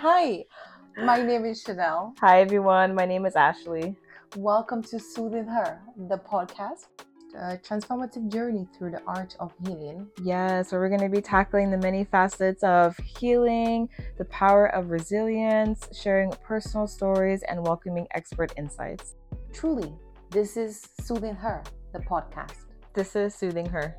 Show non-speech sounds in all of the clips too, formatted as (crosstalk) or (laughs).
Hi, my name is Chanel. Hi, everyone. My name is Ashley. Welcome to Soothing Her, the podcast, a transformative journey through the art of healing. Yes, where we're going to be tackling the many facets of healing, the power of resilience, sharing personal stories, and welcoming expert insights. Truly, this is Soothing Her, the podcast. This is Soothing Her.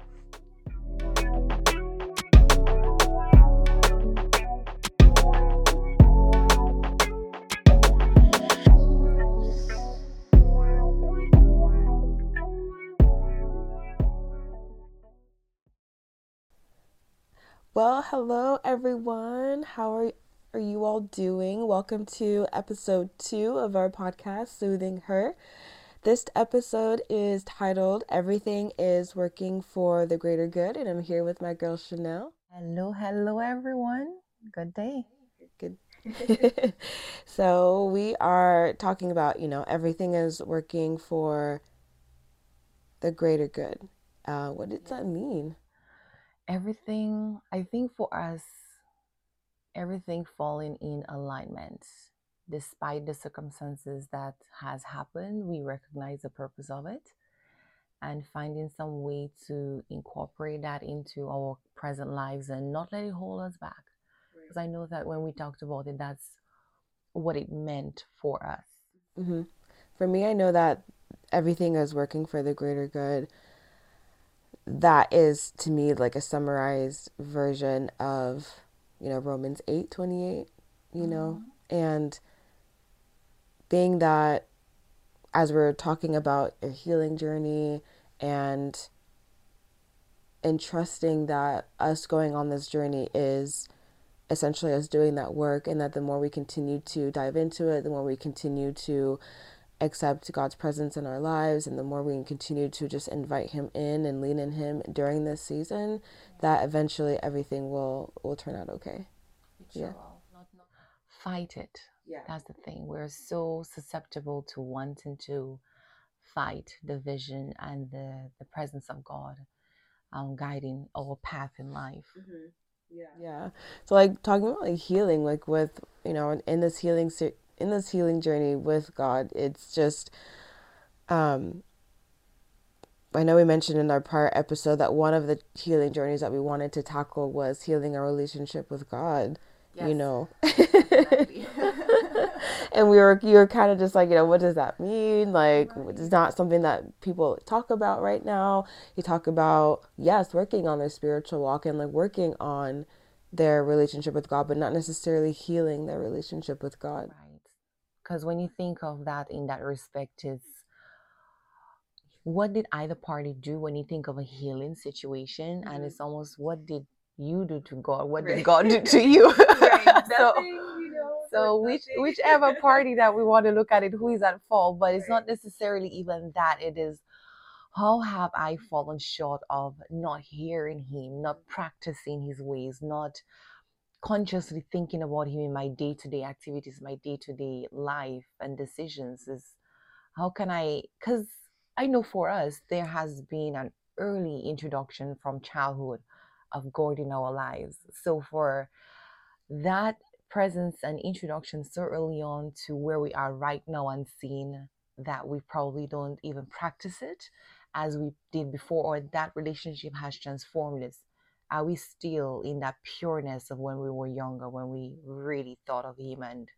Hello everyone. How are are you all doing? Welcome to episode 2 of our podcast Soothing Her. This episode is titled Everything is Working for the Greater Good and I'm here with my girl Chanel. Hello, hello everyone. Good day. Good. (laughs) so, we are talking about, you know, everything is working for the greater good. Uh, what does that mean? Everything, I think for us, everything falling in alignment. Despite the circumstances that has happened, we recognize the purpose of it and finding some way to incorporate that into our present lives and not let it hold us back. Because I know that when we talked about it, that's what it meant for us. Mm-hmm. For me, I know that everything is working for the greater good that is to me like a summarized version of you know Romans 8 28 you know mm-hmm. and being that as we're talking about a healing journey and and trusting that us going on this journey is essentially us doing that work and that the more we continue to dive into it the more we continue to accept God's presence in our lives and the more we can continue to just invite him in and lean in him during this season that eventually everything will will turn out okay. Sure yeah not, not fight it. Yeah. That's the thing. We're so susceptible to wanting to fight the vision and the the presence of god um, guiding our path in life. Mm-hmm. yeah. Yeah. So like talking about like healing like with you know in this healing se- in this healing journey with God, it's just um I know we mentioned in our prior episode that one of the healing journeys that we wanted to tackle was healing our relationship with God. Yes. You know. (laughs) (laughs) and we were you were kind of just like, you know, what does that mean? Like right. it's not something that people talk about right now. You talk about yes, working on their spiritual walk and like working on their relationship with God, but not necessarily healing their relationship with God. Right because when you think of that in that respect is what did either party do when you think of a healing situation mm-hmm. and it's almost what did you do to god what right. did god do to (laughs) you right. (laughs) so, you know, so which whichever party that we want to look at it who is at fault but it's right. not necessarily even that it is how have i fallen short of not hearing him not practicing his ways not consciously thinking about him in my day-to-day activities my day-to-day life and decisions is how can i because i know for us there has been an early introduction from childhood of god in our lives. So for that presence and introduction so early on to where we are right now and seeing that we probably don't even practice it as we did before or that relationship has transformed us are we still in that pureness of when we were younger, when we really thought of him and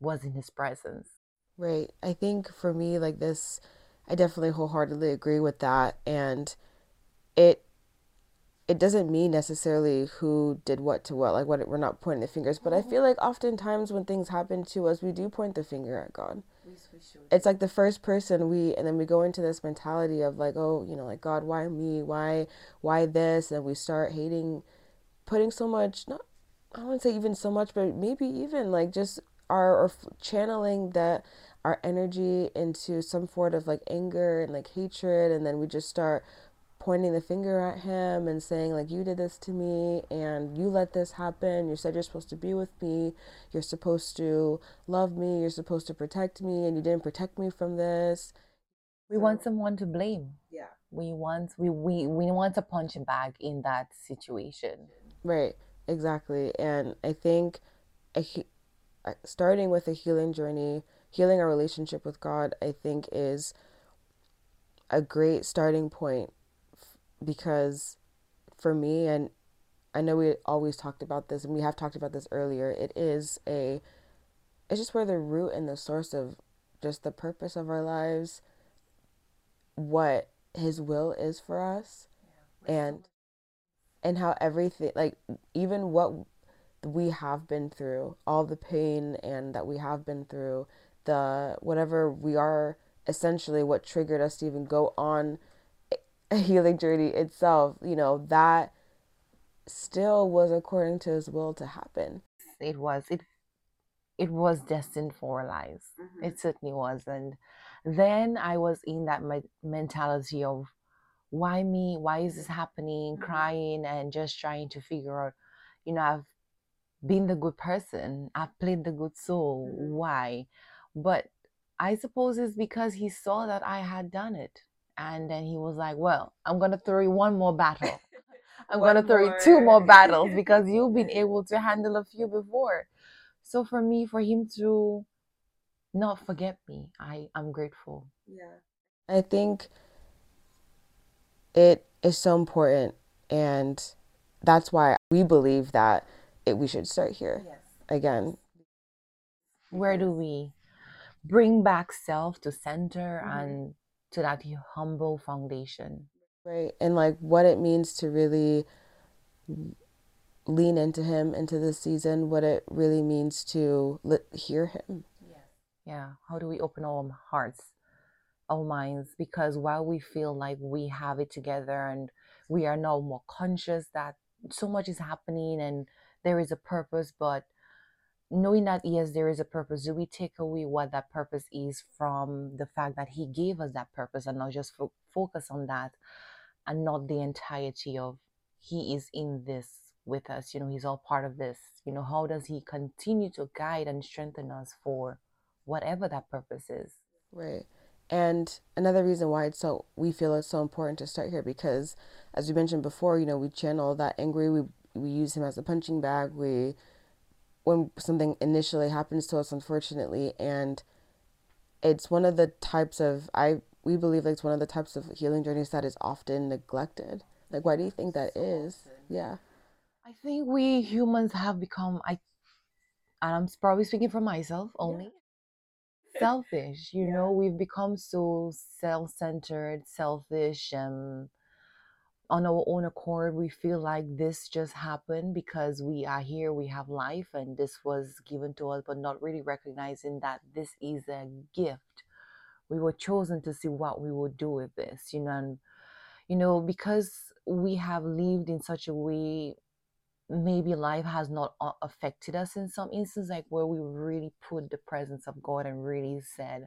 was in his presence? Right. I think for me, like this, I definitely wholeheartedly agree with that. And it it doesn't mean necessarily who did what to what like what we're not pointing the fingers but i mm-hmm. feel like oftentimes when things happen to us we do point the finger at god it's like the first person we and then we go into this mentality of like oh you know like god why me? Why why this? And we start hating putting so much not i wouldn't say even so much but maybe even like just our or channeling that our energy into some sort of like anger and like hatred. And then we just start pointing the finger at him and saying like you did this to me and you let this happen. You said you're supposed to be with me. You're supposed to love me. You're supposed to protect me and you didn't protect me from this. We want someone to blame. Yeah. We want we we, we want a punching bag in that situation. Right. Exactly. And i think a uh, starting with a healing journey, healing our relationship with God, I think is a great starting point because for me and I know we always talked about this and we have talked about this earlier. It is a it's just where the root and the source of just the purpose of our lives, what his will is for us yeah, and and how everything like even what we have been through, all the pain and that we have been through, the whatever we are essentially what triggered us to even go on a (laughs) healing journey itself, you know, that still was according to his will to happen. It was. It it was destined for our lives. Mm-hmm. It certainly was. And then I was in that mentality of why me? Why is this happening? Mm-hmm. Crying and just trying to figure out, you know, I've been the good person. I've played the good soul. Mm-hmm. Why? But I suppose it's because he saw that I had done it. And then he was like, Well, I'm going to throw you one more battle. (laughs) I'm going to throw you two more (laughs) battles because you've been able to handle a few before. So for me, for him to not forget me, I, I'm grateful. Yeah. I think it is so important. And that's why we believe that it, we should start here yes. again. Where do we bring back self to center mm-hmm. and to that humble foundation. Right. And like what it means to really lean into him into this season, what it really means to hear him. Yeah. Yeah. How do we open our hearts, our minds? Because while we feel like we have it together and we are now more conscious that so much is happening and there is a purpose, but knowing that yes there is a purpose do we take away what that purpose is from the fact that he gave us that purpose and not just fo- focus on that and not the entirety of he is in this with us you know he's all part of this you know how does he continue to guide and strengthen us for whatever that purpose is? Right and another reason why it's so we feel it's so important to start here because as we mentioned before you know we channel that angry we we use him as a punching bag we when something initially happens to us unfortunately and it's one of the types of i we believe like it's one of the types of healing journeys that is often neglected like why do you think that is yeah i think we humans have become i and i'm probably speaking for myself only yeah. (laughs) selfish you yeah. know we've become so self-centered selfish and on our own accord we feel like this just happened because we are here we have life and this was given to us but not really recognizing that this is a gift. We were chosen to see what we would do with this you know and you know because we have lived in such a way maybe life has not uh, affected us in some instances like where we really put the presence of god and really said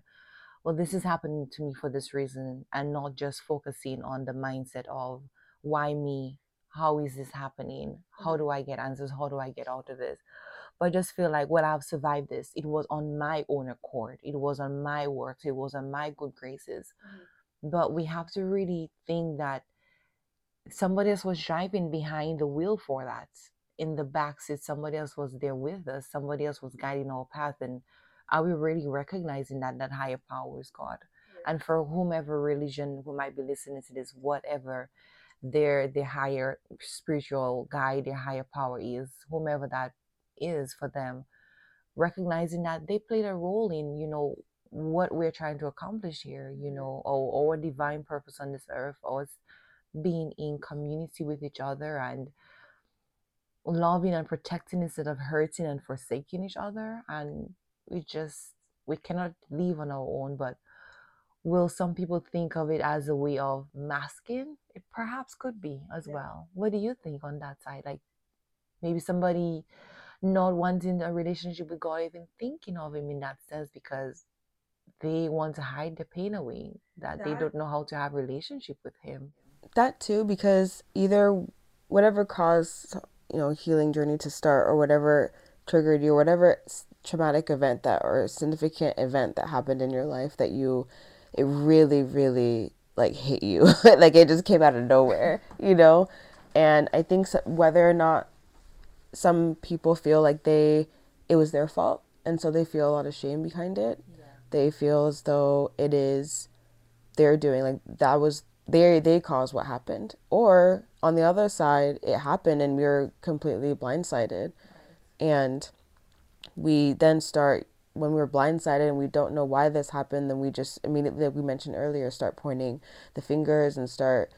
well this is happening to me for this reason and not just focusing on the mindset of why me? How is this happening? How mm-hmm. do i get answers? How do i get out of this? But i just feel like well i've survived this. It was on my own accord. It was on my works. It was on my good graces. Mm-hmm. but we have to really think that somebody else was driving behind the wheel for that. In the back seat somebody else was there with us. Somebody else was guiding our path. And are we really recognizing that that higher power is god? And for whomever religion who might be listening to this whatever their their higher spiritual guide, their higher power is, whomever that is for them, recognizing that they played a role in, you know, what we're trying to accomplish here, you know, or our divine purpose on this earth, or being in community with each other and loving and protecting instead of hurting and forsaking each other. And we just we cannot live on our own, but will some people think of it as a way of masking? It perhaps could be as yeah. well. What do you think on that side? Like maybe somebody not wanting a relationship with God, even thinking of Him in that sense because they want to hide the pain away, that, that they don't know how to have relationship with Him. That too, because either whatever caused you know healing journey to start or whatever triggered you, or whatever traumatic event that or significant event that happened in your life that you it really, really like hit you. (laughs) like it just came out of nowhere, you know? And I think so, whether or not some people feel like they, it was their fault, and so they feel a lot of shame behind it. Yeah. They feel as though it is they're doing like that was they they caused what happened, or on the other side, it happened and we are completely blindsided, right. and we then start when we're blindsided and we don't know why this happened, then we just immediately, like we mentioned earlier, start pointing the fingers and start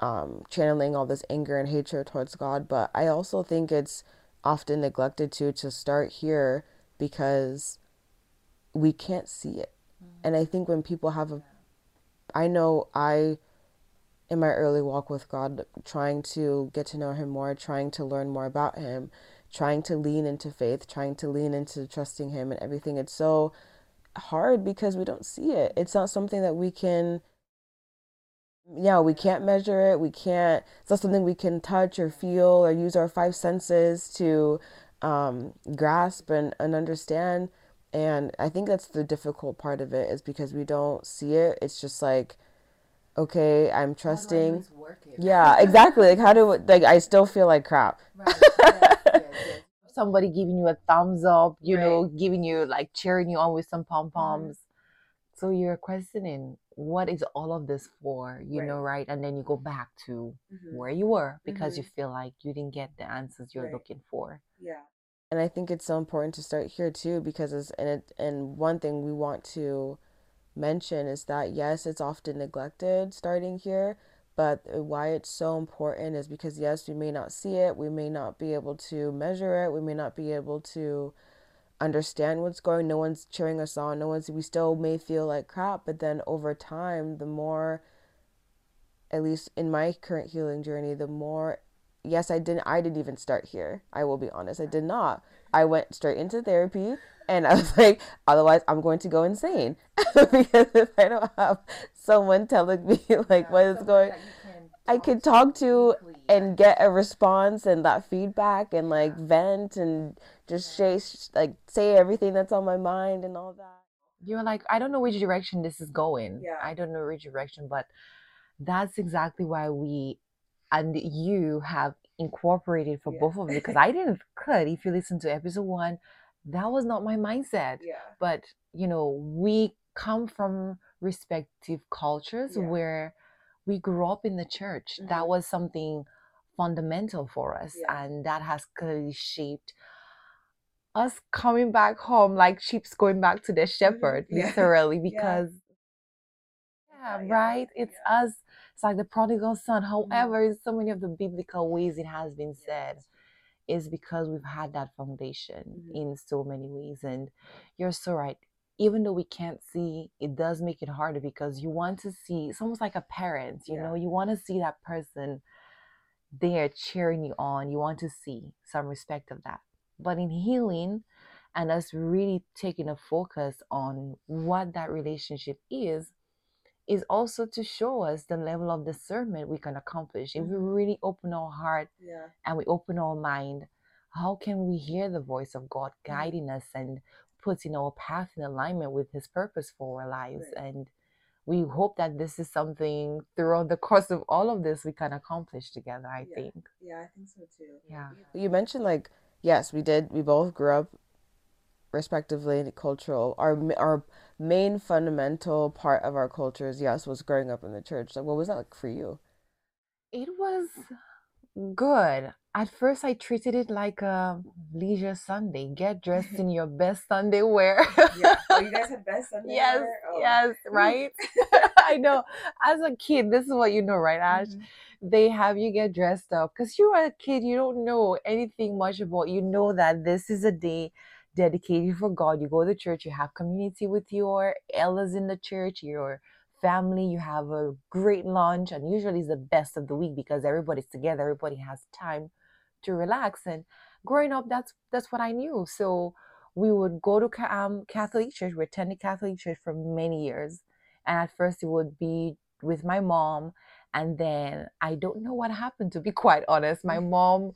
um, channeling all this anger and hatred towards God. But I also think it's often neglected to to start here because we can't see it. Mm-hmm. And I think when people have a, I know I, in my early walk with God, trying to get to know Him more, trying to learn more about Him, trying to lean into faith, trying to lean into trusting Him and everything. It's so hard because we don't see it. It's not something that we can, yeah, we can't measure it. We can't, it's not something we can touch or feel or use our five senses to um, grasp and, and understand. And I think that's the difficult part of it is because we don't see it. It's just like, okay, I'm trusting. Yeah, exactly. Like how do like I still feel like crap. Right. Yes. Somebody giving you a thumbs up, you right. know, giving you like cheering you on with some pom mm-hmm. poms. Mm-hmm. So you're questioning what is all of this for, you right. know, right? And then you go back to mm-hmm. where you were because mm-hmm. you feel like you didn't get the answers you're right. looking for. Yeah. And I think it's so important to start here too because it's and it and one thing we want to mention is that yes, it's often neglected starting here, but uh, why it's so important is because yes, we may not see it, we may not be able to measure it, we may not be able to understand what's going no one's cheering us on no one's we still may feel like crap but then over time the more at least in my current healing journey the more yes i didn't i didn't even start here i will be honest i did not i went straight into therapy and I was (laughs) like, otherwise, I'm going to go insane (laughs) because if I don't have someone telling me (laughs) like yeah, what is going, I could talk to and get a response and that feedback and like vent and just say like say everything that's on my mind and all that. You're like, I don't know which direction this is going. Yeah. I don't know which direction, but that's exactly why we and you have incorporated for yeah. both of you because I didn't could if you listen to episode one that was not my mindset. Yeah. But, you know, we come from respective cultures yeah. where we grew up in the church. Mm-hmm. That was something fundamental for us. Yeah. And that has clearly shaped us coming back home like sheep's going back to their mm-hmm. shepherd, yeah. literally, (laughs) because yeah, right? It's us. It's like the prodigal son. Mm-hmm. However, mm-hmm. so many of the biblical ways it has been said is because we've had that foundation mm-hmm. in so many ways. And you're so right. Even though we can't see, it does make it harder because you want to see, it's almost like a parent, you yeah. know, you want to see that person there cheering you on. You want to see some respect of that. But in healing, and us really taking a focus on what that relationship is, is also to show us the level of discernment we can accomplish. If we mm-hmm. really open our heart yeah. and we open our mind, how can we hear the voice of God mm-hmm. guiding us and putting our path in alignment with His purpose for our lives? Right. And we hope that this is something throughout the (laughs) course of all of this we can accomplish together. I yeah. think. Yeah, I think so too. Yeah. You mentioned like yes, we did. We both grew up respectively cultural our our main fundamental part of our cultures yes was growing up in the church. Like what was that like for you? It was good. At first i treated it like a leisure sunday. Get dressed in your best sunday wear. (laughs) Yeah. Oh you guys had best sunday yes wear? Oh. yes right? (laughs) (laughs) I know. As a kid this is what you know right ash? Mm-hmm. They have you get dressed up. Because you're a kid you don't know anything much about you know that this is a day dedicated for God. You go to church, you have community with your elders in the church, your family, you have a great lunch, and usually it's the best of the week because everybody's together, everybody has time to relax. And growing up, that's that's what I knew. So we would go to um, Catholic church. We attended Catholic church for many years, and at first it would be with my mom, and then I don't know what happened. To be (laughs) quite honest, my mom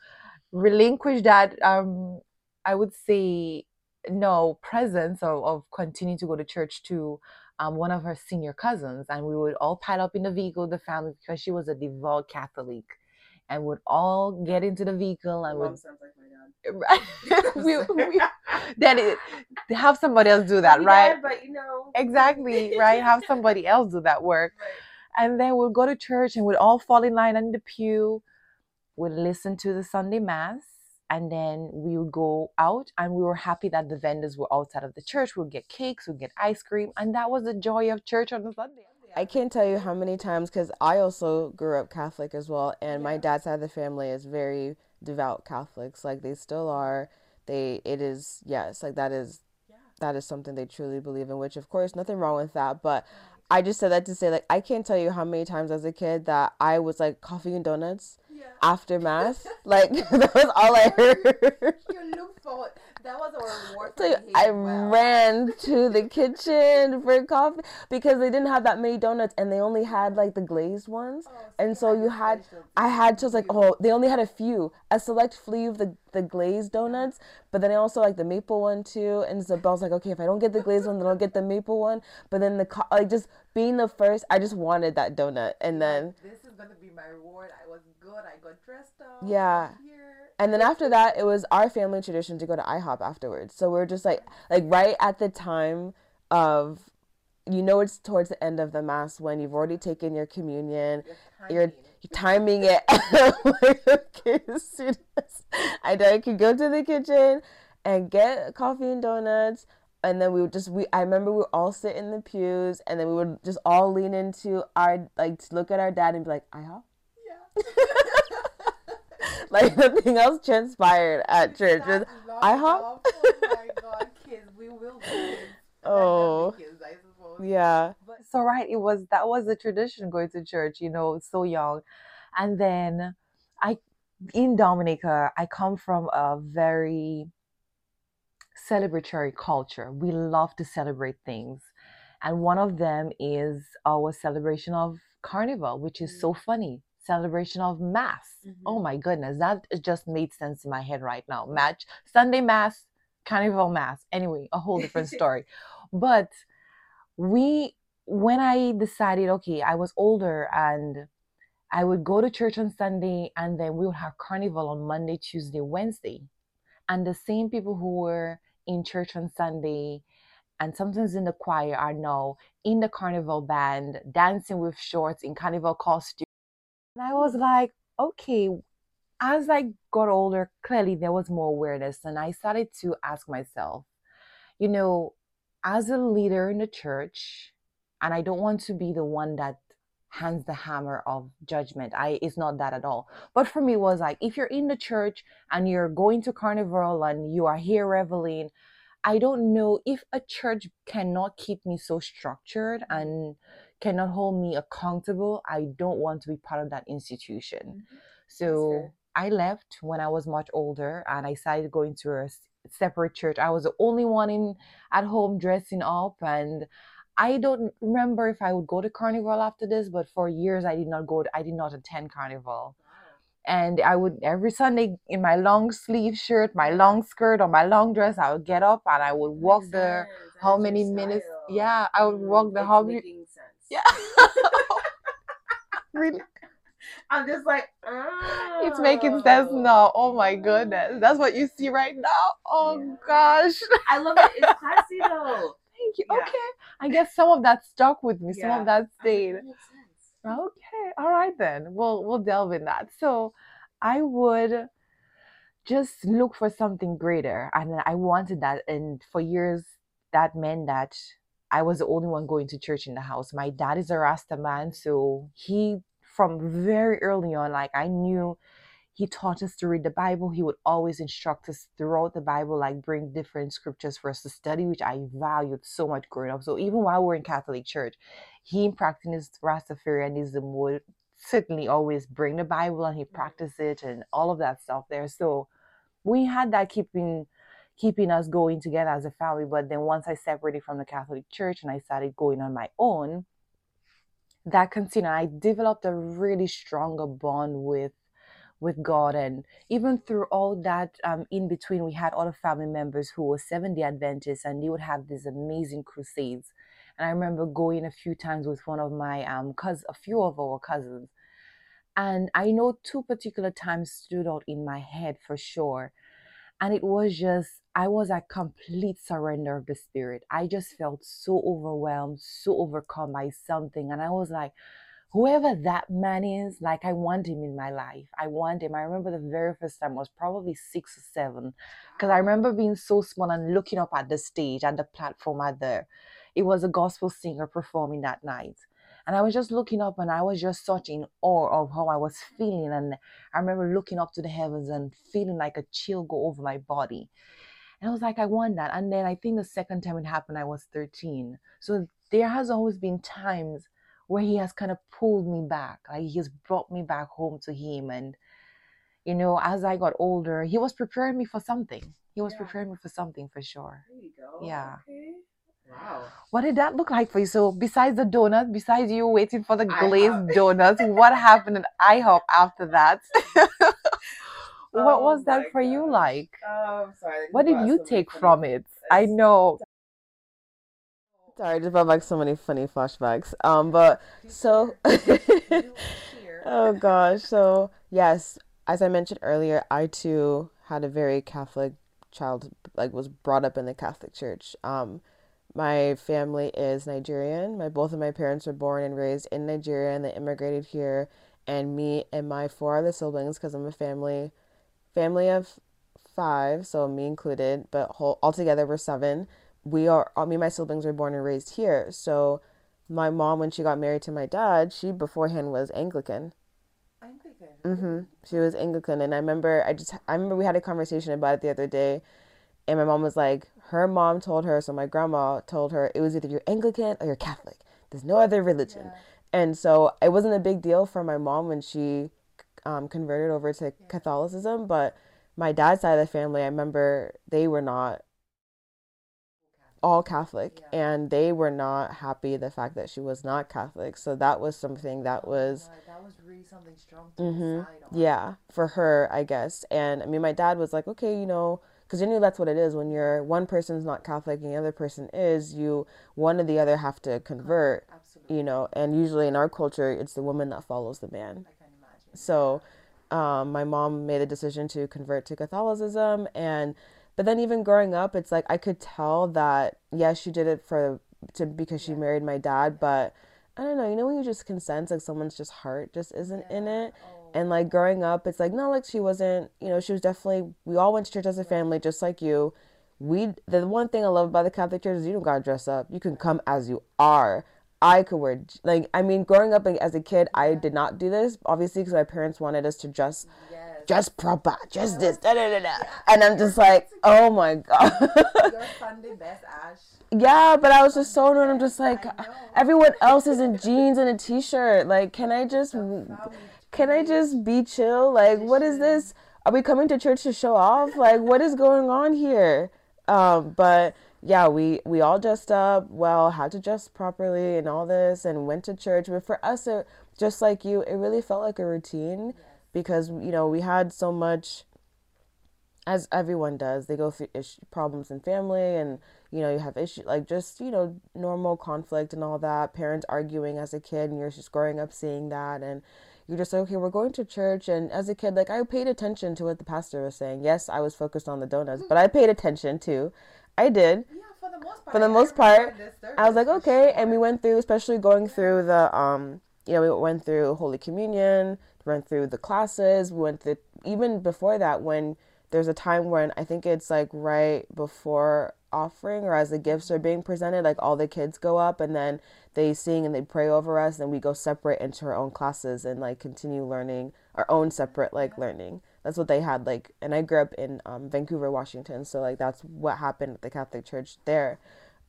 relinquished that um I would say no presence of, of continuing to go to church to um, one of her senior cousins, and we would all pile up in the vehicle, the family, because she was a devout Catholic, and would all get into the vehicle and Mom would sounds like my dad. (laughs) right (laughs) we, we, then it, have somebody else do that right Dad, but you know. exactly right have somebody (laughs) else do that work Right. and then we'll go to church and we'd all fall in line in the pew we'd listen to the sunday mass and then we would go out and we were happy that the vendors were outside of the church we'd get cakes we'd get ice cream and that was the joy of church on a sunday I can't tell you how many times because I also grew up Catholic as well, and my dad's side of the family is very devout Catholics. Like they still are. They it is yes, like that is that is something they truly believe in. Which of course nothing wrong with that, but I just said that to say like I can't tell you how many times as a kid that I was like coffee and donuts after mass. like (laughs) that was all I heard. You look forward. That was a reward So I well. ran to the kitchen for coffee because they didn't have that many donuts and they only had like the glazed ones. Oh, And so you had, I had to like, oh, they only had a few, a select few of the, the glazed donuts, but then I also like the maple one too. And Isabel's like, okay, if I don't get the glazed one, then I'll get the maple one. But then the, co- like just being the first, I just wanted that donut. And then, this is gonna be my reward. I was good. I got dressed up. Yeah. Here. and then after that, it was our family tradition to go to IHOP afterwards. So we are just like, like right at the time of, you know, it's towards the end of the mass when you've already taken your communion, you're you're (laughs) timing it. Okay, as soon as I know I could go to the kitchen and get coffee and donuts. And then we would just we I remember we would all sit in the pews and then we would just all lean into our like to look at our dad and be like, I IHOP? Yeah. (laughs) Like nothing else transpired at church. That's IHOP? Oh my god, kids, we will this. Oh. Kids, I suppose. yeah. so right it was that was the tradition going to church you know so young and then i in dominica i come from a very celebratory culture. We love to celebrate things. And one of them is our celebration of carnival which is so mm-hmm. funny. Celebration of mass. Oh mm-hmm. my goodness that just made sense in my head right now. Match sunday mass carnival mass. Anyway a whole different (laughs) story. But we when i decided okay i was older and i would go to church on sunday and then we would have carnival on monday tuesday wednesday. And the same people who were in church on sunday and sometimes in the choir are now in the carnival band dancing with shorts in carnival costume. And i was like okay. As i got older clearly there was more awareness and i started to ask myself you know as a leader in the church, and I don't want to be the one that hands the hammer of judgment. I it's not that at all. But for me it was like if you're in the church and you're going to carnival and you are here reveling, I don't know if a church cannot keep me so structured mm-hmm. and cannot hold me accountable, I don't want to be part of that institution. Mm-hmm. So. I left when I was much older and I started going to a separate church. I was the only one in at home dressing up and I don't remember if I would go to carnival after this, but for years I did not go. I did not attend carnival, and I would every Sunday in my long sleeve shirt, my long skirt, or my long dress. I would get up and I would walk the how many minutes? Yeah, I would mm-hmm. walk the how many? Yeah, (laughs) really, (laughs) I'm just like, oh. it's making sense oh. now. Oh my goodness, that's what you see right now. Oh Yeah. gosh. I love it. It's classy though. (laughs) Thank you. Yeah. Okay. I guess some of that stuck with me. Some of that I was like, stayed. that. Okay. All right then. We'll we'll delve in that. So I would just look for something greater. And I wanted that. And for years that meant that I was the only one going to church in the house. My dad is a Rasta man, so he from very early on, like I knew he taught us to read the Bible. He would always instruct us throughout the Bible, like bring different scriptures for us to study, which I valued so much growing up. So even while we're in Catholic Church, he practicing his Rastafarianism would certainly always bring the Bible and he mm-hmm. practiced it and all of that stuff there. So we had that keeping keeping us going together as a family. But then once I separated from the Catholic Church and I started going on my own, that continued. I developed a really stronger bond with with God. And even through all that um, in between, we had other family members who were Seventh day Adventists and they would have these amazing crusades. And I remember going a few times with one of my um cous a few of our cousins. And I know two particular times stood out in my head for sure. And it was just, I was a complete surrender of the spirit. I just felt so overwhelmed, so overcome by something. And I was like, whoever that man is, like I want him in my life. I want him. I remember the very first time I was probably six or seven, because I remember being so small and looking up at the stage and the platform at there. It was a gospel singer performing that night, and I was just looking up and I was just such in awe of how I was feeling. And I remember looking up to the heavens and feeling like a chill go over my body. And I was like, I want that. And then I think the second time it happened, I was 13. So there has always been times where he has kind of pulled me back. Like he has brought me back home to him. And, you know, as I got older, he was preparing me for something. He was Yeah. preparing me for something for sure. There you go. Yeah. Okay. Wow. What did that look like for you? So besides the donut, besides you waiting for the IHOP. glazed donuts, what happened at IHOP after that? (laughs) what Oh was that my for you like? Oh, I'm sorry. What did you take from it? I know. Sorry, I just brought back so many funny flashbacks. Um, but so, (laughs) (laughs) oh gosh, so yes, as I mentioned earlier, I too had a very Catholic child, like was brought up in the Catholic Church. Um, my family is Nigerian. My both of my parents were born and raised in Nigeria, and they immigrated here. And me and my four other siblings, because I'm a family family of five, so me included, but whole altogether we're seven. We are all me and my siblings were born and raised here. So my mom, when she got married to my dad, she beforehand was Anglican. Anglican. hmm She was Anglican, and I remember I just I remember we had a conversation about it the other day, and my mom was like, her mom told her, so my grandma told her it was either you're Anglican or you're Catholic. There's no other religion, and so it wasn't a big deal for my mom when she um, converted over to Catholicism, but my dad's side of the family, I remember they were not all Catholic, Yeah. and they were not happy the fact that she was not Catholic. So that was something that was. Right, that was really something strong to hmm decide on. Yeah, for her, I guess. And I mean, my dad was like, okay, you know, because you knew that's what it is when you're one person's not Catholic and the other person is, you one or the other have to convert, Absolutely. you know. And usually in our culture, it's the woman that follows the man. I can imagine. So, um, my mom made a decision to convert to Catholicism, and but then even growing up, it's like I could tell that yes, she did it for to because she married my dad, but I don't know. You know when you just can sense like someone's just heart just isn't in it, Oh, and like growing up, it's like not like she wasn't. You know, she was definitely. We all went to church as a family, just like you. We the one thing I love about the Catholic Church is you don't gotta dress up. You can come as you are. I could wear like I mean, growing up like, as a kid, I did not do this obviously because my parents wanted us to dress yes. Just proper, just this, da da da da, and I'm just like, oh my god. Your Sunday best, Ash. yeah, but I was just so annoyed. I'm just like, everyone else is in jeans and a t-shirt. Like, can I just, can I just be chill? Like, what is this? Are we coming to church to show off? Like, what is going on here? Um, but yeah, we we all dressed up well, had to dress properly and all this, and went to church. But for us, it, just like you, it really felt like a routine because you know we had so much as everyone does they go through ish- problems in family and you know you have issues like just you know normal conflict and all that parents arguing as a kid and you're just growing up seeing that and you're just like okay we're going to church and as a kid like i paid attention to what the pastor was saying yes i was focused on the donuts but i paid attention too i did Yeah, for the most part. for the I most part, I was like, okay. And we went through, especially going through the, um, you know, we went through Holy Communion, went through the classes, we went through, even before that, when there's a time when I think it's like right before offering or as the gifts are being presented, like all the kids go up and then they sing and they pray over us, and we go separate into our own classes and like continue learning our own separate like learning. That's what they had like, and I grew up in um, Vancouver, Washington, so like that's what happened at the Catholic Church there.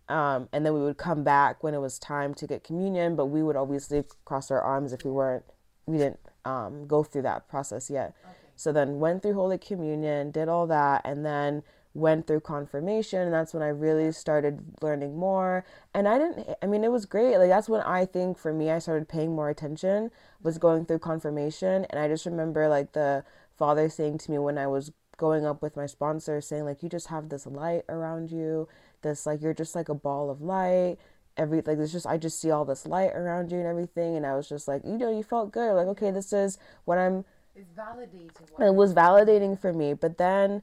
Um, and then we would come back when it was time to get communion, but we would obviously cross our arms if we weren't, we didn't um, go through that process yet. So then went through Holy Communion, did all that, and then went through confirmation. And that's when I really started learning more. And I didn't, I mean, it was great. Like, that's when I think for me, I started paying more attention, was going through confirmation. And I just remember, like, the father saying to me when I was going up with my sponsor, saying, like, you just have this light around you, this, like, you're just like a ball of light. Every like it's just I just see all this light around you and everything and I was just like you know you felt good. Like okay this is what I'm It's validating. it was validating for me but then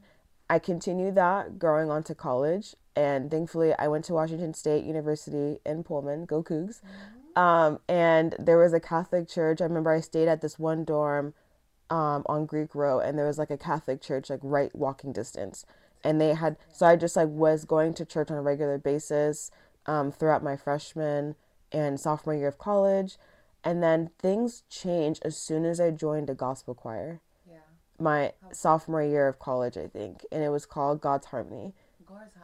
I continued that growing on to college and thankfully I went to Washington State University in Pullman. Go Cougs. Um, and there was a Catholic church. I remember I stayed at this one dorm um, on Greek Row and there was like a Catholic church like right walking distance. And they had so I just like was going to church on a regular basis um, throughout my freshman and sophomore year of college. And then things changed as soon as I joined a gospel choir. Yeah. My sophomore year of college, I think, and it was called God's Harmony. God's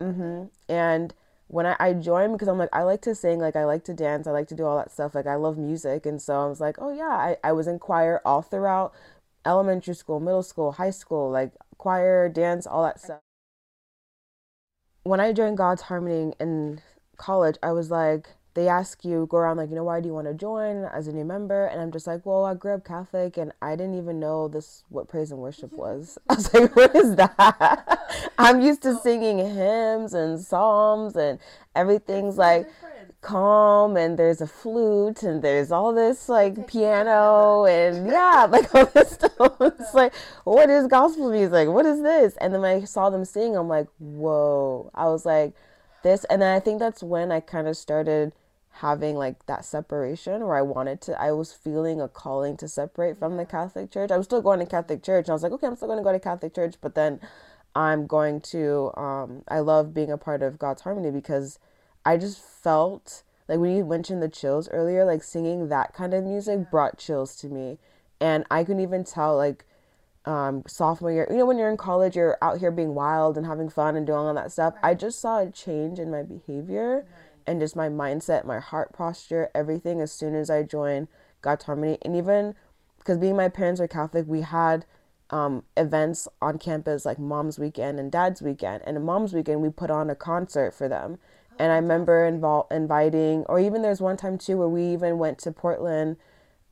harmony. hmm And when I, I joined, because I'm like, I like to sing, like, I like to dance, I like to do all that stuff. Like, I love music. And so I was like, oh, yeah, I, I was in choir all throughout elementary school, middle school, high school, like choir, dance, all that stuff. When I joined God's Harmony in college, I was like, they ask you, go around, like, you know, why do you want to join as a new member? And I'm just like, well, I grew up Catholic and I didn't even know this, what praise and worship (laughs) was. (laughs) I was like, what is that? (laughs) I'm used to singing hymns and psalms and everything's like. Calm and there's a flute and there's all this like piano and (laughs) yeah like all this (laughs) stuff. It's like what is gospel music? What is this? And then when i saw them sing i'm like whoa. I was like this and then i think that's when i kind of started having like that separation where i wanted to i was feeling a calling to separate from the catholic church. I was still going to catholic church and i was like okay i'm still going to go to catholic church but then i'm going to um i love being a part of god's harmony because I just felt like when you mentioned the chills earlier, like singing that kind of music brought chills to me. And I couldn't even tell like um sophomore year, you know, when you're in college, you're out here being wild and having fun and doing all that stuff. I just saw a change in my behavior and just my mindset, my heart posture, everything as soon as I joined God's Harmony. And even because being my parents are Catholic, we had um, events on campus like Mom's Weekend and Dad's Weekend. And Mom's Weekend, we put on a concert for them. And I remember invol- inviting, or even there's one time too where we even went to Portland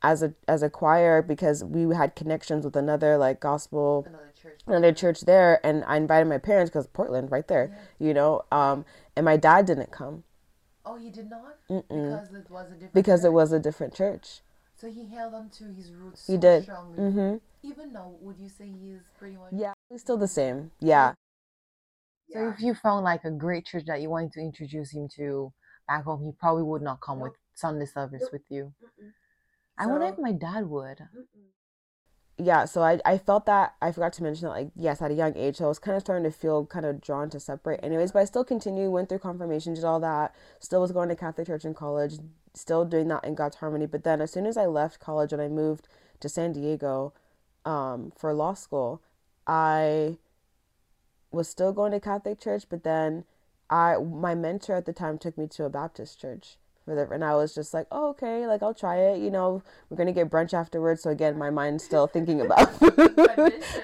as a as a choir because we had connections with another like gospel Another church. another church there, and I invited my parents because Portland right there, you know. Um, and my dad didn't come Oh, he did not? Because it was a different because it church? was a different church. So he held on to his roots He so did. strongly. hmm Even now, would you say he is pretty much Yeah, it's still the same. Yeah. So if you found like a great church that you wanted to introduce him to back home, he probably would not come Nope. with Sunday service Nope. with you. Mm-mm. I wonder if my dad would. Mm-mm. yeah so I, I felt that i forgot to mention that like yes at a young age so i was kind of starting to feel kind of drawn to separate anyways but i still continued went through confirmation did all that still was going to catholic church in college still doing that in god's harmony but then as soon as i left college and i moved to san diego um, for law school i was still going to catholic church but then i my mentor at the time took me to a baptist church for the, and i was just like oh okay like i'll try it you know we're gonna get brunch afterwards. So again my mind's still thinking about (laughs) food (laughs)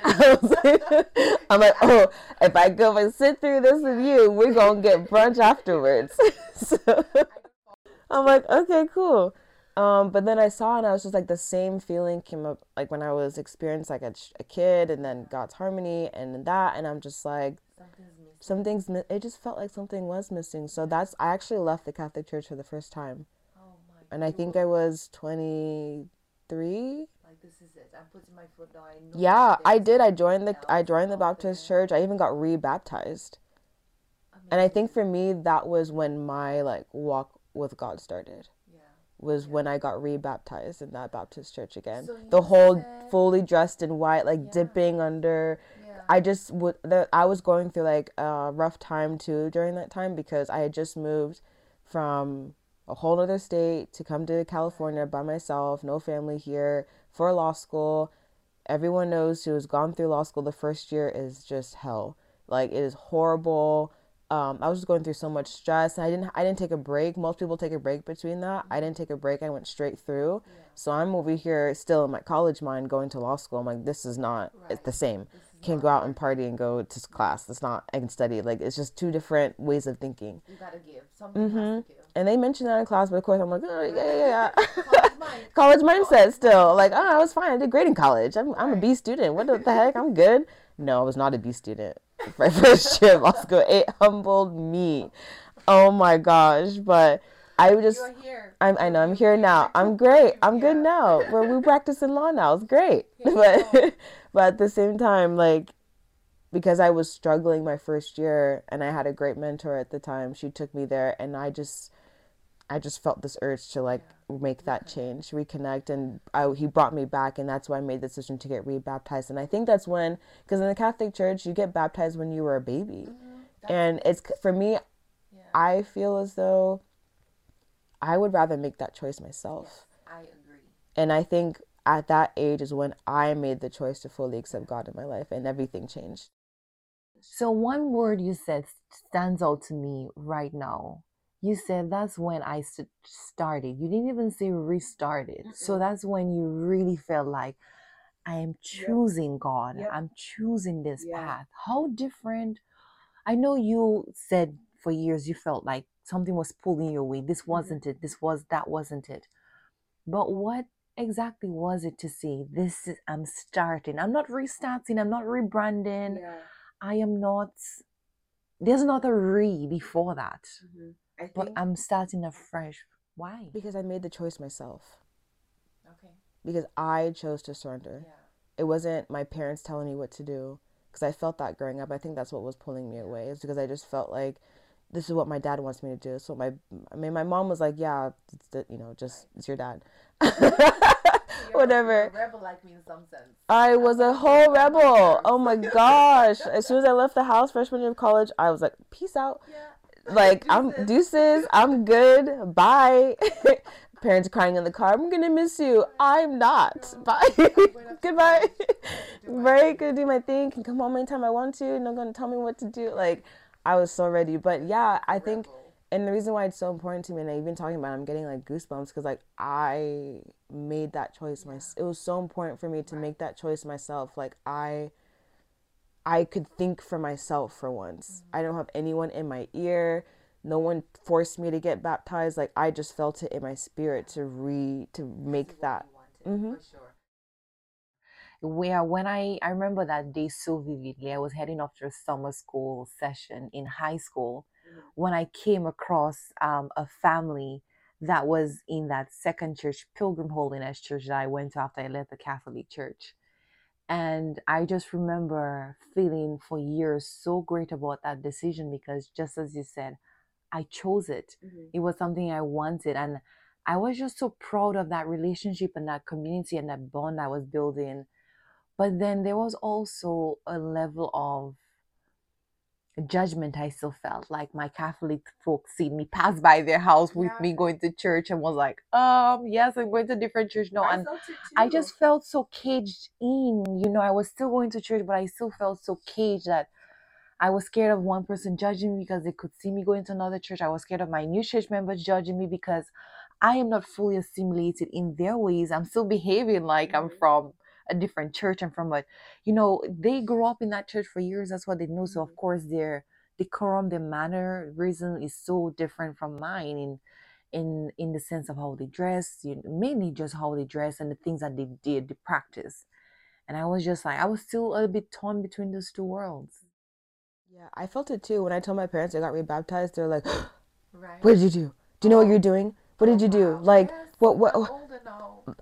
I was like, (laughs) i'm like oh if i go and sit through this with you we're gonna get brunch afterwards. So i'm like okay cool um, but then I saw and I was just like the same feeling came up like when I was experienced like a, a kid and then God's harmony and that and I'm just like something's missing? something's it just felt like something was missing. So that's I actually left the Catholic Church for the first time. Oh my and I think I was 23 like this is it. I'm putting my foot down. I yeah I did. I joined the I joined the Baptist there. church. I even got re-baptized. And I think for me that was when my like walk with God started Yeah. was when I got re-baptized in that Baptist church again. So the whole said- fully dressed in white, like Yeah. dipping under. Yeah. I just would. I was going through like a rough time too during that time because I had just moved from a whole other state to come to California by myself, no family here for law school. Everyone knows who has gone through law school. The first year is just hell. Like it is horrible. Um, I was just going through so much stress. And I didn't. I didn't take a break. Most people take a break between that. I didn't take a break. I went straight through. So I'm over here still in my college mind going to law school. I'm like, this is not. It's the same. Can't go out and party and go to class. That's not. I can study. Like it's just two different ways of thinking. You gotta give. Something has to give. And they mentioned that in class, but of course I'm like, oh, yeah, yeah, yeah. (laughs) College mind. college mindset still. Like, oh, I was fine. I did great in college. I'm, I'm a B student. What the (laughs) heck? I'm good. No, I was not a B student. (laughs) My first year of law school, it humbled me. oh my gosh, but I just here. I'm, I know I'm here now. I'm great. I'm good now. We're we practicing law now. It's great. (laughs) But (laughs) but at the same time, like because I was struggling my first year and I had a great mentor at the time, she took me there and I just I just felt this urge to like make that change, reconnect, and I, he brought me back, and that's why I made the decision to get rebaptized. And I think that's when, because in the Catholic Church, you get baptized when you were a baby, mm-hmm. and it's for me. Yeah. I feel as though I would rather make that choice myself. I agree. And I think at that age is when I made the choice to fully accept God in my life and everything changed. So one word you said stands out to me right now. You said that's when I st- started. You didn't even say restarted. So Mm-mm. that's when you really felt like I am choosing God. Yep. I'm choosing this Yeah. path. How different? I know you said for years you felt like something was pulling you away. This wasn't it. This was that wasn't it. But what exactly was it to say this is I'm starting. I'm not restarting. I'm not rebranding. Yeah. I am not. There's not a re before that, Mhm. I think but I'm starting afresh. Why? Because I made the choice myself. Okay. Because I chose to surrender. Yeah. It wasn't my parents telling me what to do. Because I felt that growing up. I think that's what was pulling me away. Is because I just felt like this is what my dad wants me to do. So my, I mean, my mom was like, yeah, it's the, you know, just it's your dad. Whatever. Rebel like me in some sense. I was a whole rebel. Oh my (laughs) gosh. As soon as I left the house freshman year of college, I was like, peace out. Yeah. Like, I'm Deuces. deuces. I'm good. Bye. (laughs) Parents crying in the car. I'm going to miss you. I'm not. Bye. (laughs) Goodbye. Very good. Do my thing. Can come home anytime I want to. Not going to tell me what to do. Like, I was so ready. But yeah, I think, and the reason why it's so important to me, and I've been talking about, it, I'm getting like goosebumps because like I made that choice. My it was so important for me to make that choice myself. Like I, I could think for myself for once. I don't have anyone in my ear. No one forced me to get baptized. Like I just felt it in my spirit to re to make that. Mhm. For sure. Where when I I remember that day so vividly. I was heading off to a summer school session in high school Mhm. when I came across um, a family that was in that second church, Pilgrim Holiness Church, that I went to after I left the Catholic Church. And I just remember feeling for years so great about that decision because, just as you said, I chose it. Mhm. It was something I wanted. And I was just so proud of that relationship and that community and that bond I was building. But then there was also a level of judgment I still felt. Like my Catholic folks seen me pass by their house with Yeah. me going to church and was like, um, yes, I'm going to different church now. I And I just felt so caged in. You know, I was still going to church, but I still felt so caged that I was scared of one person judging me because they could see me going to another church. I was scared of my new church members judging me because I am not fully assimilated in their ways. I'm still behaving like I'm Mhm. from a different church. I'm from a, you know, they grew up in that church for years. That's what they know. So of Mhm. course their decorum, their manner, reason is so different from mine in in in the sense of how they dress, you know, mainly just how they dress and the things that they did, the practice. And I was just like, I was still a bit torn between those two worlds. Yeah, I felt it too when I told my parents I got rebaptized. They're like, (gasps) Right. "What did you do? Do you know what Oh. you're doing? What did you do? Like, what? What?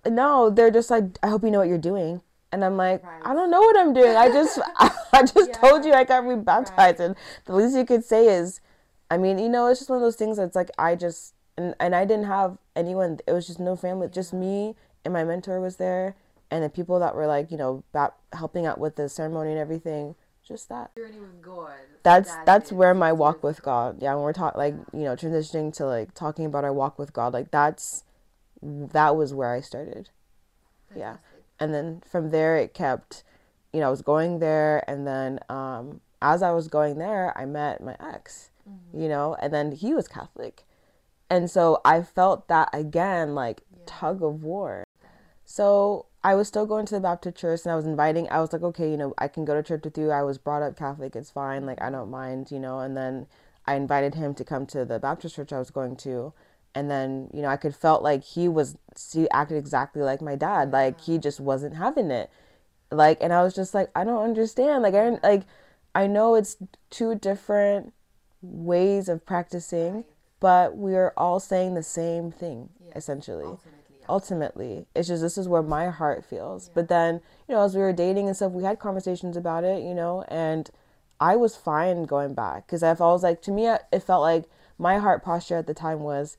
No they're just like i hope you know what you're doing and i'm like i don't know what i'm doing i just (laughs) i, just Yeah. told you i got rebaptized Right. and the least you could say is i mean you know it's just one of those things that's like i just and, and i didn't have anyone it was just no family just me and my mentor was there and the people that were like you know helping out with the ceremony and everything just that Journey with God. that's that's where my walk with god yeah when we're talking like you know transitioning to like talking about our walk with god like that's that was where i started yeah. And then from there it kept you know i was going there and then um as i was going there i met my ex Mm-hmm. you know and then he was catholic and so i felt that again like Yeah. tug of war so i was still going to the baptist church and i was inviting i was like okay you know i can go to church with you. I was brought up catholic. It's fine. Like i don't mind you know and then i invited him to come to the baptist church i was going to. And then you know i could felt like he was he acted exactly like my dad. Like he just wasn't having it. Like and i was just like i don't understand. Like i don't like i know it's two different ways of practicing, but we're all saying the same thing essentially. Ultimately, Ultimately, it's just this is where my heart feels. But then, you know, as we were dating and stuff, we had conversations about it, you know, and I was fine going back because I felt like to me, it felt like my heart posture at the time was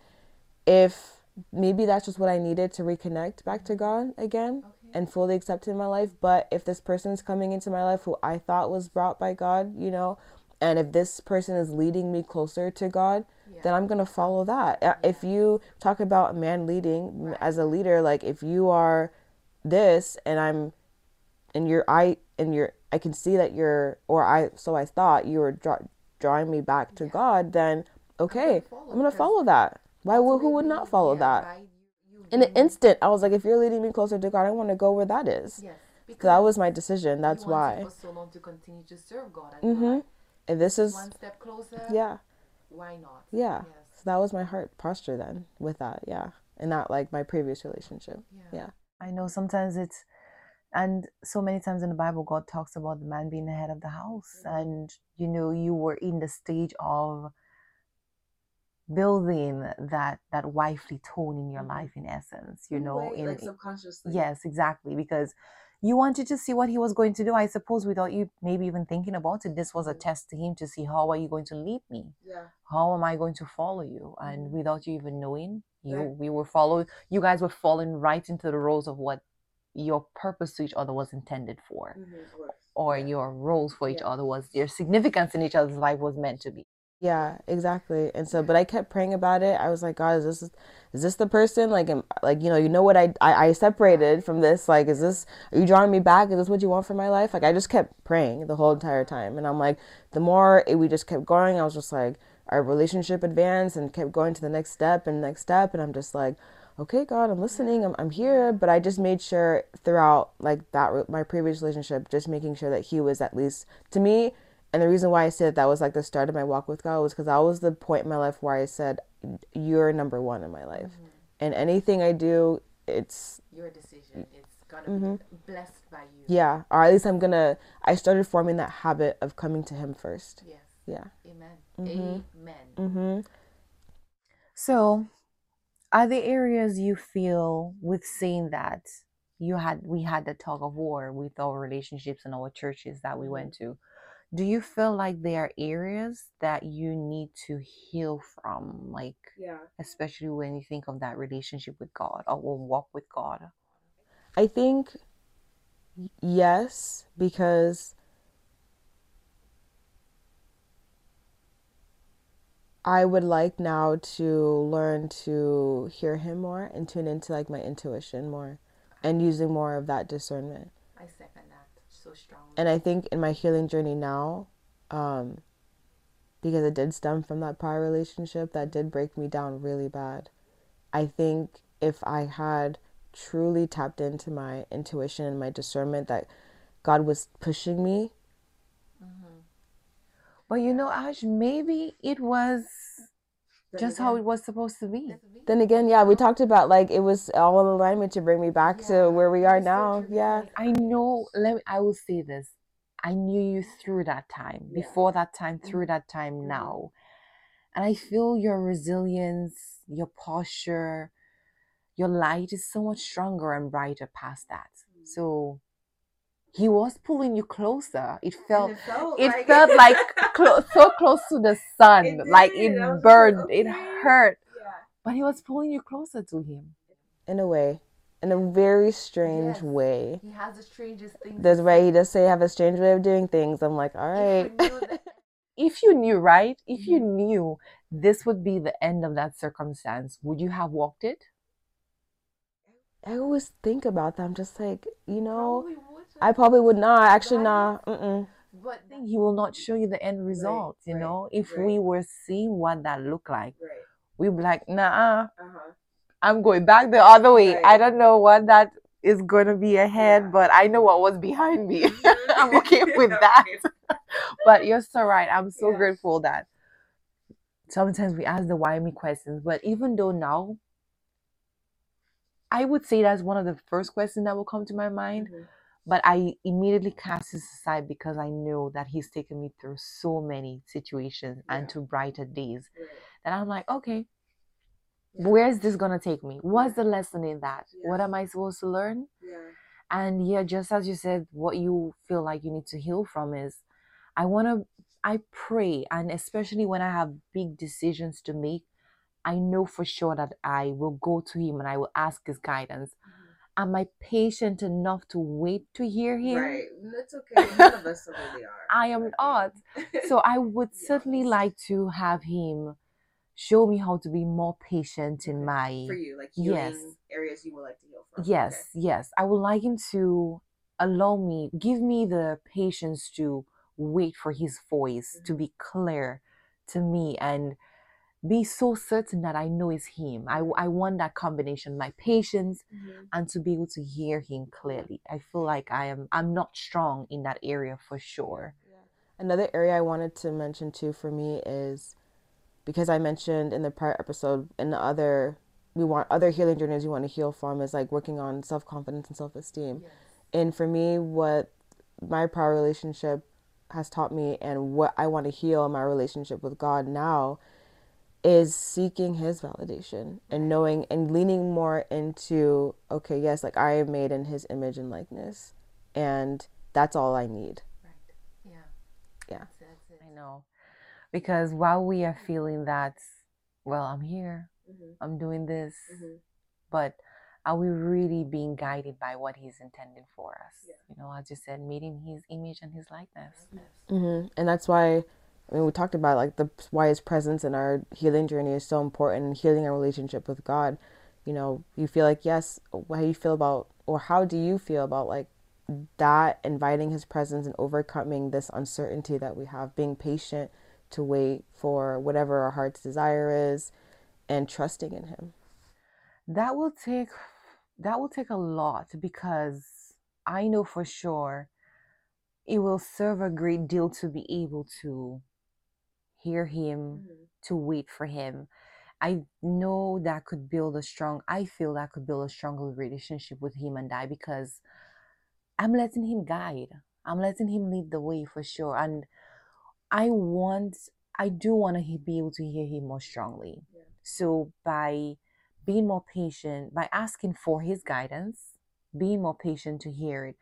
if maybe that's just what I needed to reconnect back to God again and fully accept in my life. But if this person is coming into my life who I thought was brought by God, you know, and if this person is leading me closer to God, then I'm going to follow that. Uh, If you talk about a man leading as a leader, like if you are this and I'm and you're I and you're I can see that you're or I so I thought you were draw, drawing me back to God, then okay, I'm gonna follow that. Why would who would not follow yeah, that? by you, you In an instant, I was like, if you're leading me closer to God, I want to go where that is. Yes. So that was my decision. That's why. to so long to continue to serve God. Mhm. God, And this is one step closer. yeah, Why not? yeah. Yes. So that was my heart posture then with that, yeah, and not like my previous relationship. Yeah. yeah. I know sometimes it's, and so many times in the Bible, God talks about the man being the head of the house. Mm-hmm. And, you know, you were in the stage of building that that wifely tone in your mm-hmm. life in essence you know Way, in like subconsciously. yes exactly because you wanted to see what he was going to do i suppose without you maybe even thinking about it this was a Mhm. test to him to see how are you going to lead me Yeah. how am I going to follow you? And Mhm. without you even knowing, you we were following you guys were falling right into the roles of what your purpose to each other was intended for. Mhm. Or Yeah. your roles for each other was your significance in each other's life was meant to be. Yeah, exactly. And so, but I kept praying about it. I was like, God, is this is this the person? Like, am, like you know, you know what I, I I separated from this. Like, is this are you drawing me back? Is this what you want for my life? Like, I just kept praying the whole entire time, and I'm like, the more it, we just kept going, I was just like, our relationship advanced and kept going to the next step and next step, and I'm just like, okay, God, I'm listening, I'm I'm here. But I just made sure throughout like that my previous relationship, just making sure that he was at least to me and the reason why I said that was like the start of my walk with God was because that was the point in my life where I said, "You're number one in my life, and anything I do, it's Your decision. It's gonna Mm-hmm. be blessed by you. yeah, or at least I'm gonna." I started forming that habit of coming to Him first. Yes. Yeah. Amen. Mhm. Amen. Mm-hmm. So are there areas you feel with saying that you had we had the tug of war with our relationships and our churches that we went to? Do you feel like there are areas that you need to heal from? Like Yeah. especially when you think of that relationship with God or walk with God. I think yes, because I would like now to learn to hear him more and tune into like my intuition more and using more of that discernment. I second that so strongly. And I think in my healing journey now, um, because it did stem from that prior relationship that did break me down really bad. I think if I had truly tapped into my intuition and my discernment that God was pushing me, But you know, Ash, maybe it was Then just how it was supposed to be. Then again, yeah, we talked about like it was all in alignment to bring me back Yeah, to where we are it's so now. Yeah. I know, let me, I will say this. I knew you through that time, Yeah. before that time, through that time, Mhm. now. And I feel your resilience, your posture, your light is so much stronger and brighter past that. So he was pulling you closer. It felt it felt it like, felt (laughs) like clo- so close to the sun, It like it I was like, burned, it hurt, Yeah. but he was pulling you closer to him. In a way, in a very strange Yes. way. He has the strangest things. That's There's way say. he does say I have a strange way of doing things. I'm like, all right. If you knew that- (laughs) If you knew, right? If you Mm-hmm. knew this would be the end of that circumstance, would you have walked it? I always think about that. I'm just like, you know, Probably would. I probably would not. Actually, Right? nah. Mm-mm. But I think he will not show you the end result. you right, know, if right. we were seeing what that looked like, Right. we'd be like, nah, Uh-huh. I'm going back the other way. I don't know what that is going to be ahead, Yeah. but I know what was behind me. (laughs) (laughs) I'm okay (laughs) with that. but you're so right. I'm so Yeah. grateful that sometimes we ask the why me questions, but even though now, I would say that's one of the first questions that will come to my mind. Mhm. But I immediately cast this aside because I know that he's taken me through so many situations Yeah. and to brighter days. And I'm like, okay, Yeah. where is this gonna take me? What's the lesson in that? What am I supposed to learn? Yeah. And yeah, just as you said, what you feel like you need to heal from is I wanna I pray, and especially when I have big decisions to make, I know for sure that I will go to him and I will ask his guidance. Am I patient enough to wait to hear him? Right. It's okay. None of us really are. (laughs) I am not. So I would (laughs) Be certainly like to have him show me how to be more patient in my for you, like healing Yes. areas you would like to heal from. Yes, yes. I would like him to allow me, give me the patience to wait for his voice to Mhm. be clear to me and be so certain that I know it's him. I, I want that combination, my patience. Mhm. and to be able to hear him clearly. I feel like I am I'm not strong in that area for sure. Another area I wanted to mention too for me is because I mentioned in the prior episode in the other we want other healing journeys we want to heal from is like working on self confidence and self esteem. And for me, what my prior relationship has taught me and what I want to heal in my relationship with God now is seeking his validation and knowing and leaning more into okay, yes, like I am made in his image and likeness and that's all I need. Right. Yeah. Yeah. That's it. I know. Because while we are feeling that, well, I'm here, Mhm. I'm doing this, Mhm. but are we really being guided by what he's intended for us? Yeah. You know, as you said, made in his image and his likeness. hmm And that's why, I mean, we talked about like the why his presence in our healing journey is so important in healing our relationship with God. You know, you feel like yes. How you feel about, or how do you feel about like that inviting His presence and overcoming this uncertainty that we have, being patient to wait for whatever our heart's desire is, and trusting in Him. That will take that will take a lot because I know for sure it will serve a great deal to be able to hear him, Mhm. to wait for him. I know that could build a strong I feel that could build a stronger relationship with him and I because I'm letting him guide. I'm letting him lead the way for sure. And I want I do want to be able to hear him more strongly. Yeah. So by being more patient, by asking for his guidance, being more patient to hear it,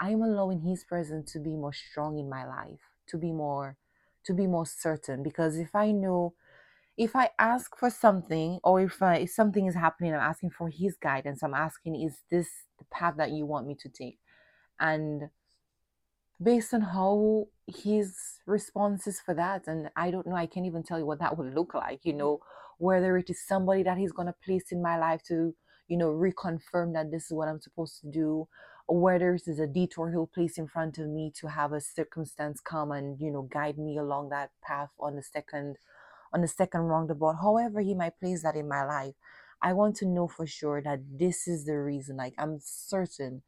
I'm allowing his presence to be more strong in my life, to be more to be more certain because if I know if I ask for something or if, I, if something is happening, I'm asking for his guidance. I'm asking, is this the path that you want me to take? And based on how his response is for that, and I don't know, I can't even tell you what that (laughs) would look like, you know, whether it is somebody that he's to place in my life to, you know, reconfirm that this is what I'm supposed to do, whether it is a detour he'll place in front of me to have a circumstance come and, you know, guide me along that path on the second on the second roundabout, however he might place that in my life, I want to know for sure that this is the reason. Like I'm certain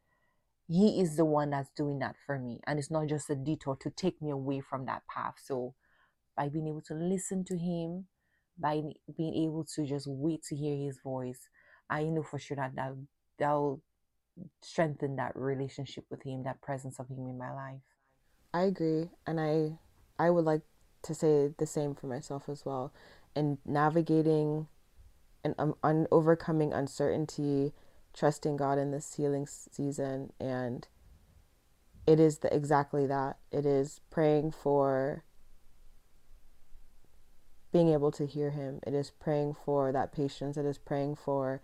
he is the one that's doing that for me. And it's not just a detour to take me away from that path. So by being able to listen to him, by being able to just wait to hear his voice, I know for sure that that that'll strengthen that relationship with him, that presence of him in my life. I agree, and I I would like to say the same for myself as well. And navigating and um, un- overcoming uncertainty, trusting God in this healing season, and it is the, exactly that. It is praying for being able to hear Him. It is praying for that patience. It is praying for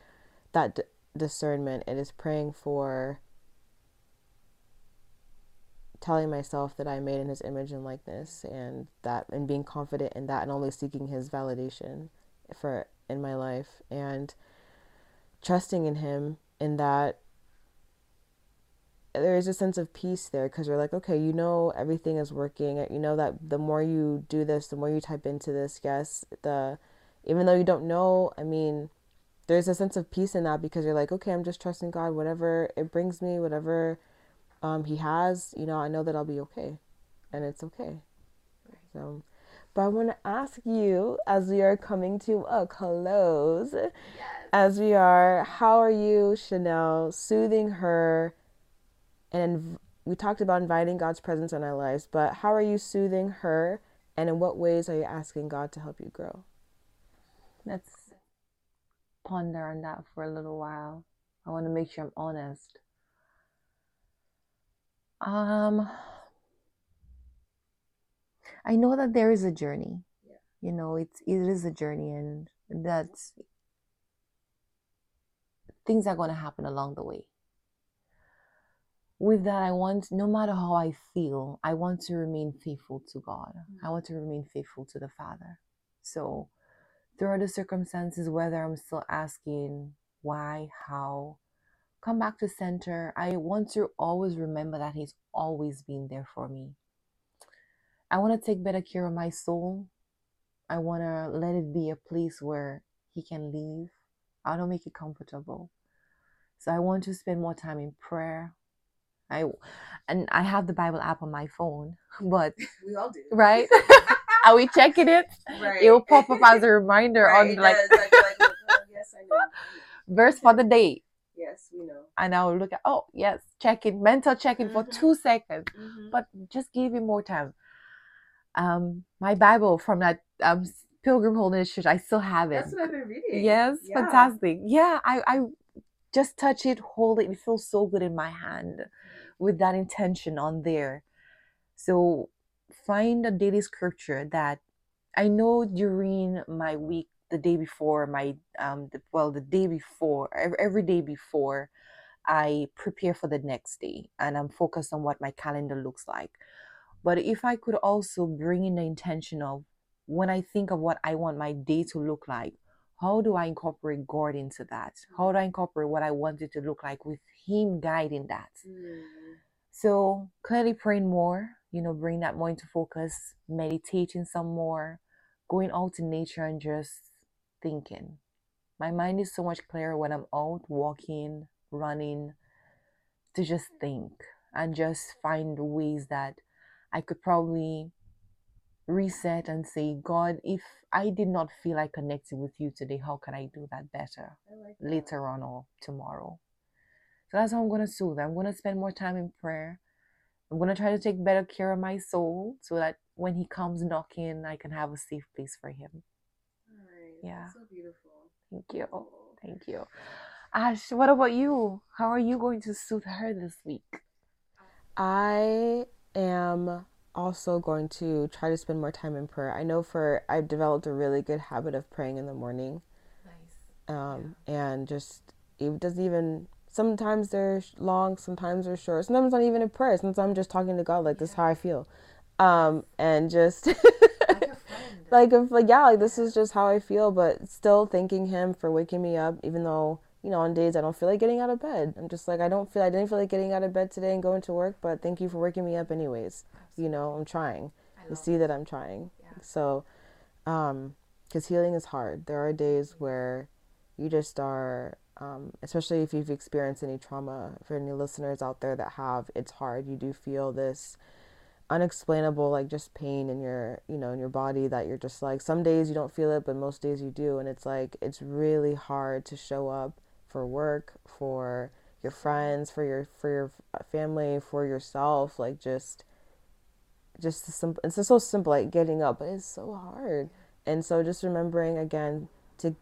that d- discernment. It is praying for telling myself that I made in his image and likeness and that and being confident in that and only seeking his validation for in my life and trusting in him in that there is a sense of peace there because you're like okay you know everything is working you know that the more you do this the more you type into this yes the even though you don't know i mean there's a sense of peace in that because you're like okay i'm just trusting god whatever it brings me whatever um, he has, you know, I know that I'll be okay, and it's okay. So, but I want to ask you, as we are coming to a close, as we are, how are you, Chanel, soothing her And we talked about inviting God's presence in our lives, but how are you soothing her? And in what ways are you asking God to help you grow? Let's ponder on that for a little while. I want to make sure I'm honest. Um, I know that there is a journey. Yeah. You know, it's it is a journey, and that things are going to happen along the way. With that, I want, no matter how I feel, I want to remain faithful to God. I want to remain faithful to the Father. So, throughout the circumstances, whether I'm still asking why, how, come back to center. I want to always remember that He's always been there for me. I want to take better care of my soul. I want to let it be a place where He can live. I don't make it comfortable. So I want to spend more time in prayer. I and I have the Bible app on my phone, (laughs) but We all do. right? (laughs) Are we checking it? Right. It will pop up as a reminder Right, on like. Like, like, oh, yes, I know. (laughs) Verse for the day. Yes, we know. And I will look at oh yes, checking mental check in for two seconds. Mm-hmm. But just give it more time. Um my Bible from that um Pilgrim Holiness Church, I still have it. That's what I've been reading. Yes, Yeah. fantastic. Yeah, I, I just touch it, hold it. It feels so good in my hand with that intention on there. So find a daily scripture that I know during my week, the day before my um, the, well, the day before, every, day before, I prepare for the next day, and I'm focused on what my calendar looks like. But if I could also bring in the intention of when I think of what I want my day to look like, how do I incorporate God into that? How do I incorporate what I want it to look like with Him guiding that? Mm. So clearly praying more, you know, bring that more into focus, meditating some more, going out in nature and just thinking. My mind is so much clearer when I'm out walking, running, to just think and just find ways that I could probably reset and say, God, if I did not feel like connected with you today, how can I do that better? Like that. later on or tomorrow. So that's how I'm going to soothe. I'm going to spend more time in prayer. I'm going to try to take better care of my soul so that when he comes knocking, I can have a safe place for him. All right. Yeah. That's so beautiful. Thank you. Oh. Thank you. Ash, what about you? How are you going to soothe her this week? I am also going to try to spend more time in prayer. I know for I've developed a really good habit of praying in the morning. Nice. Um, and just it doesn't even sometimes they're long, sometimes they're short. Sometimes not even a prayer. Sometimes I'm just talking to God like this is how I feel. Um, and just (laughs) Like a like if like yeah, like this is just how I feel, but still thanking him for waking me up, even though you know on days I don't feel like getting out of bed. I'm just like I don't feel I didn't feel like getting out of bed today and going to work, but thank you for waking me up anyways. You know I'm trying. You see that I'm trying. Yeah. So, um, because healing is hard. There are days where you just are, um, especially if you've experienced any trauma. For any listeners out there that have, it's hard. You do feel this unexplainable like just pain in your you know in your body that you're just like some days you don't feel it but most days you do and it's like it's really hard to show up for work for your friends for your for your family for yourself like just just simple it's just so simple like getting up but it's so hard and so just remembering again to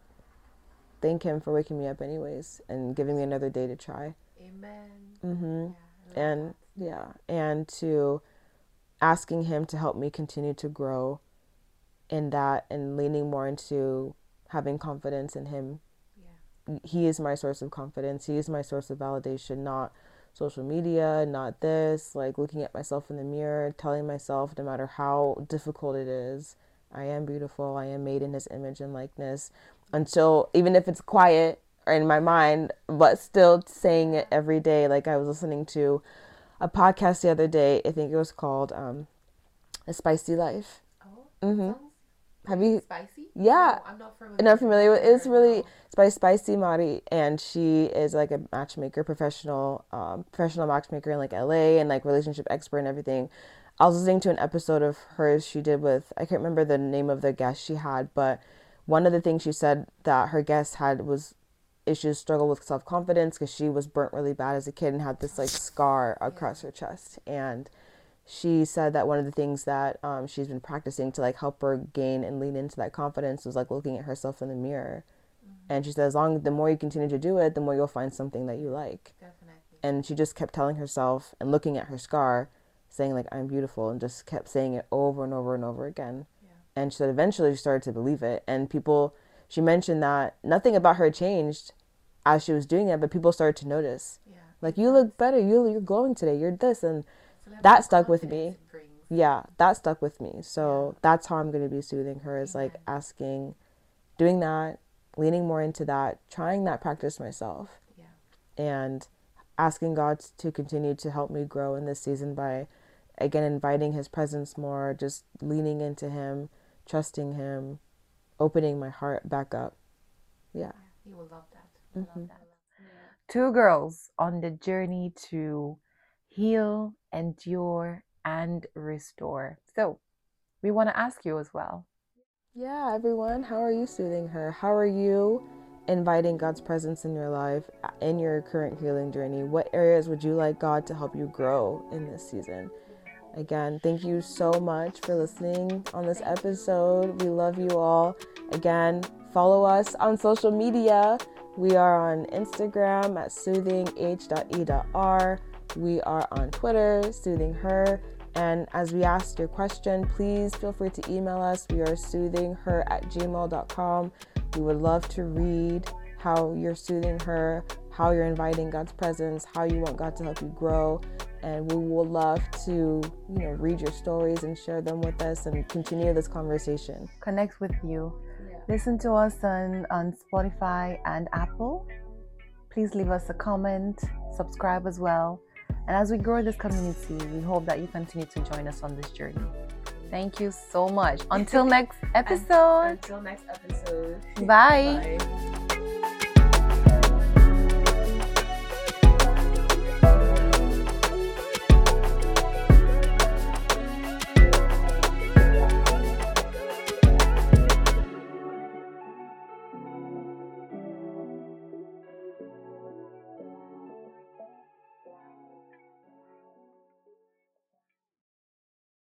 thank him for waking me up anyways and giving me another day to try. Amen. mm-hmm. Yeah, and yeah and to asking him to help me continue to grow in that and leaning more into having confidence in him. That. he is my source of confidence. He is my source of validation not social media not this like looking at myself in the mirror telling myself no matter how difficult it is i am beautiful i am made in his image and likeness until even if it's quiet or in my mind but still saying it every day like i was listening to a podcast the other day i think it was called um a spicy life Oh, Mm-hmm. sounds have you spicy? Yeah. No, I'm not familiar. not familiar with it's really by Spicy Mari and she is like a matchmaker professional um, professional matchmaker in like LA and like relationship expert and everything. I was listening to an episode of hers she did with I can't remember the name of the guest she had, but one of the things she said that her guest had was issues, struggle with self confidence because she was burnt really bad as a kid and had this like scar across her chest. And she said that one of the things that um, she's been practicing to like help her gain and lean into that confidence was like looking at herself in the mirror. And she said, as long the more you continue to do it, the more you'll find something that you like. Definitely. And she just kept telling herself and looking at her scar, saying like I'm beautiful, and just kept saying it over and over and over again. Yeah. And she said eventually she started to believe it. And people, she mentioned that nothing about her changed as she was doing it, but people started to notice. Yeah. Like you look better, you you're glowing today, you're this, and So that stuck with me. yeah, that stuck with me. So that's how I'm going to be soothing her is like asking, doing that, leaning more into that, trying that practice myself, Yeah. and asking God to continue to help me grow in this season by, again, inviting His presence more, just leaning into Him, trusting Him, opening my heart back up. Yeah. You will love that. Mhm. love that. Two girls on the journey to heal, endure, and restore. So, we want to ask you as well. Yeah, everyone, how are you soothing her? How are you inviting God's presence in your life uh, in your current healing journey? What areas would you like God to help you grow in this season? Again, thank you so much for listening on this episode. We love you all. Again, follow us on social media. We are on Instagram at soothingh.e.r. We are on Twitter, soothing her. And as we asked your question, please feel free to email us. We are soothingher at gmail.com. We would love to read how you're soothing her, how you're inviting God's presence, how you want God to help you grow. And we will love to, you know, read your stories and share them with us and continue this conversation. Connect with you. Yeah. Listen to us on, on Spotify and Apple. Please leave us a comment, subscribe as well. And as we grow this community, we hope that you continue to join us on this journey. Thank you so much. Until (laughs) next episode. Until next episode. Bye. Bye.